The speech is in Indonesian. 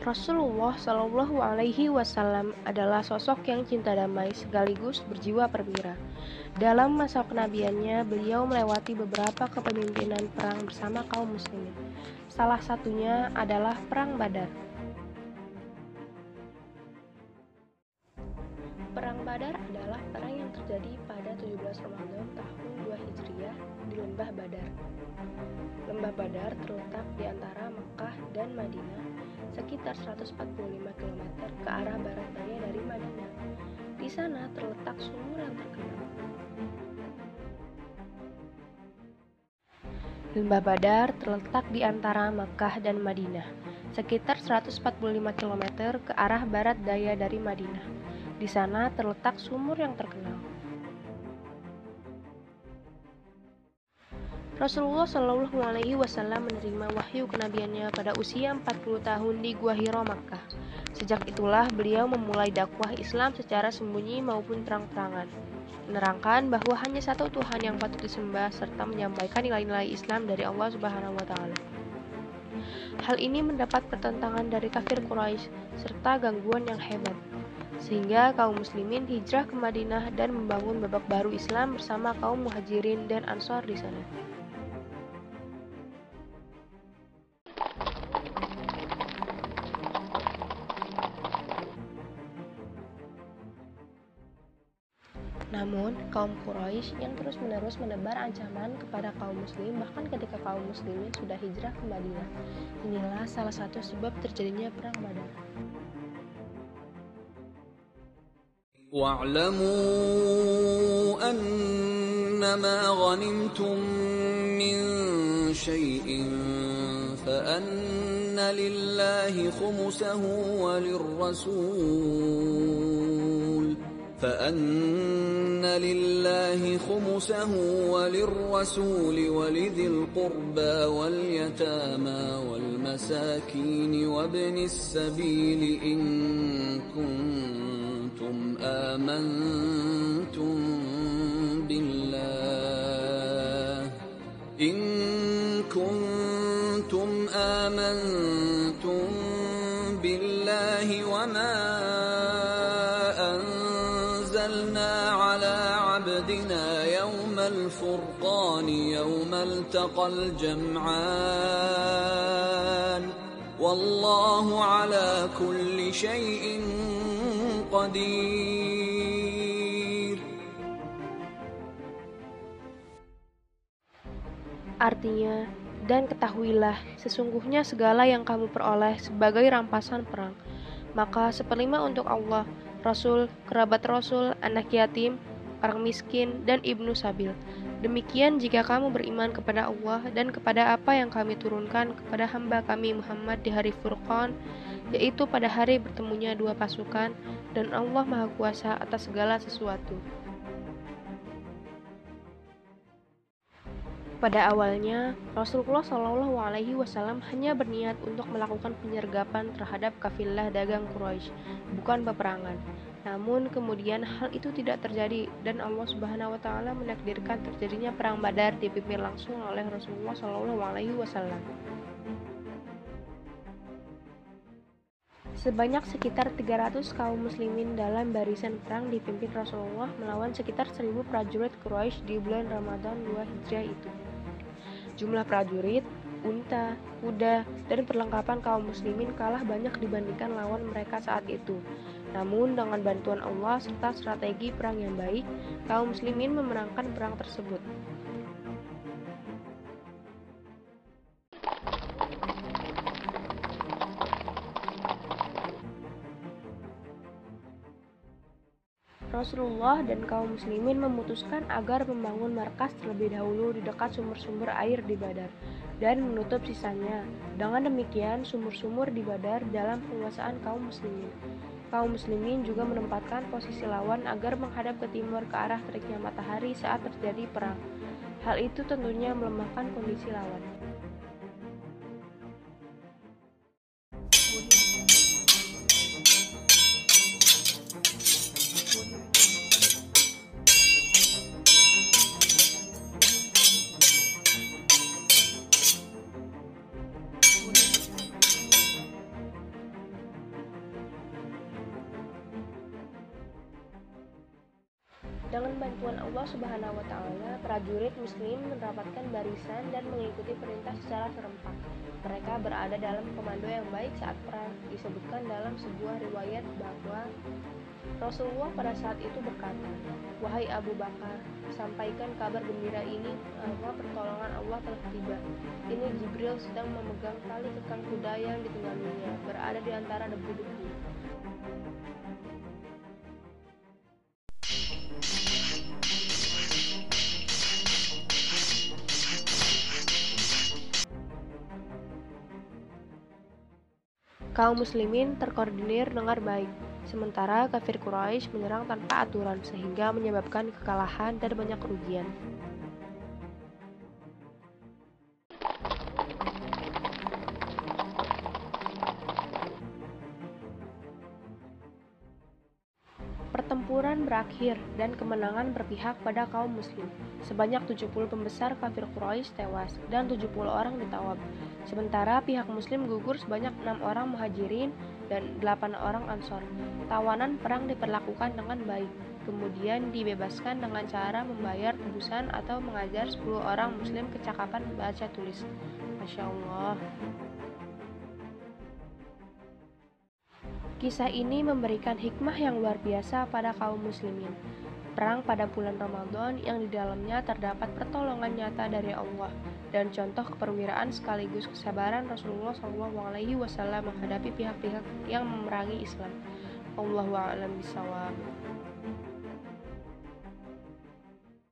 Rasulullah Shallallahu Alaihi Wasallam adalah sosok yang cinta damai sekaligus berjiwa perwira. Dalam masa kenabiannya, beliau melewati beberapa kepemimpinan perang bersama kaum muslimin. Salah satunya adalah Perang Badar. Sekitar 145 km ke arah barat daya dari Madinah. Di sana terletak sumur yang terkenal. Lembah Badar terletak di antara Makkah dan Madinah, sekitar 145 km ke arah barat daya dari Madinah. Di sana terletak sumur yang terkenal. Rasulullah Shallallahu Alaihi Wasallam menerima wahyu kenabiannya pada usia 40 tahun di Gua Hiro Makkah. Sejak itulah beliau memulai dakwah Islam secara sembunyi maupun terang-terangan, menerangkan bahwa hanya satu Tuhan yang patut disembah serta menyampaikan nilai-nilai Islam dari Allah Subhanahu wa taala. Hal ini mendapat pertentangan dari kafir Quraisy serta gangguan yang hebat. Sehingga kaum muslimin hijrah ke Madinah dan membangun babak baru Islam bersama kaum muhajirin dan ansor di sana. Namun, kaum Quraisy yang terus-menerus menebar ancaman kepada kaum muslim bahkan ketika kaum muslimin sudah hijrah ke Madinah. Inilah salah satu sebab terjadinya perang Badar. واعلموا أنما غنمتم من شيء فأن لله خمسه وللرسول فأن لله خمسه وللرسول ولذي القربى واليتامى والمساكين وابن السبيل إن كنتم آمنتم بالله. إن كنتم آمنتم بالله وما أنزلنا على عبدنا يوم الفرقان يوم التقى الجمعان. Wallahu ala kulli shayin qadir. Artinya, dan ketahuilah, sesungguhnya segala yang kamu peroleh sebagai rampasan perang, maka seperlima untuk Allah, Rasul, kerabat Rasul, anak yatim, orang miskin, dan ibnu sabil, Demikian jika kamu beriman kepada Allah dan kepada apa yang kami turunkan kepada hamba kami Muhammad di hari Furqan, yaitu pada hari bertemunya dua pasukan, dan Allah Maha Kuasa atas segala sesuatu. Pada awalnya, Rasulullah Shallallahu Alaihi Wasallam hanya berniat untuk melakukan penyergapan terhadap kafilah dagang Quraisy, bukan peperangan. Namun kemudian hal itu tidak terjadi dan Allah Subhanahu Wa Taala menakdirkan terjadinya perang Badar dipimpin langsung oleh Rasulullah Shallallahu Alaihi Wasallam. Sebanyak sekitar 300 kaum muslimin dalam barisan perang dipimpin Rasulullah melawan sekitar 1000 prajurit Quraisy di bulan Ramadan 2 Hijriah itu. Jumlah prajurit, unta, kuda, dan perlengkapan kaum muslimin kalah banyak dibandingkan lawan mereka saat itu. Namun dengan bantuan Allah serta strategi perang yang baik, kaum muslimin memenangkan perang tersebut. Rasulullah dan kaum muslimin memutuskan agar membangun markas terlebih dahulu di dekat sumber-sumber air di Badar dan menutup sisanya. Dengan demikian, sumur-sumur di Badar dalam penguasaan kaum muslimin. Kaum muslimin juga menempatkan posisi lawan agar menghadap ke timur ke arah teriknya matahari saat terjadi perang. Hal itu tentunya melemahkan kondisi lawan. Dengan bantuan Allah Subhanahu wa taala, prajurit muslim mendapatkan barisan dan mengikuti perintah secara serempak. Mereka berada dalam komando yang baik saat perang. Disebutkan dalam sebuah riwayat bahwa Rasulullah pada saat itu berkata, "Wahai Abu Bakar, sampaikan kabar gembira ini bahwa pertolongan Allah telah tiba. Ini Jibril sedang memegang tali kekang kuda yang ditungganginya, berada di antara debu-debu." Kaum muslimin terkoordinir dengan baik, sementara kafir Quraisy menyerang tanpa aturan sehingga menyebabkan kekalahan dan banyak kerugian. Pertempuran berakhir dan kemenangan berpihak pada kaum muslim. Sebanyak 70 pembesar kafir Quraisy tewas dan 70 orang ditawab. Sementara pihak muslim gugur sebanyak 6 orang muhajirin dan 8 orang ansor. Tawanan perang diperlakukan dengan baik, kemudian dibebaskan dengan cara membayar tebusan atau mengajar 10 orang muslim kecakapan baca tulis. Masya Allah. Kisah ini memberikan hikmah yang luar biasa pada kaum muslimin. Perang pada bulan Ramadan yang di dalamnya terdapat pertolongan nyata dari Allah dan contoh keperwiraan sekaligus kesabaran Rasulullah SAW menghadapi pihak-pihak yang memerangi Islam. Allahu a'lam bishawab.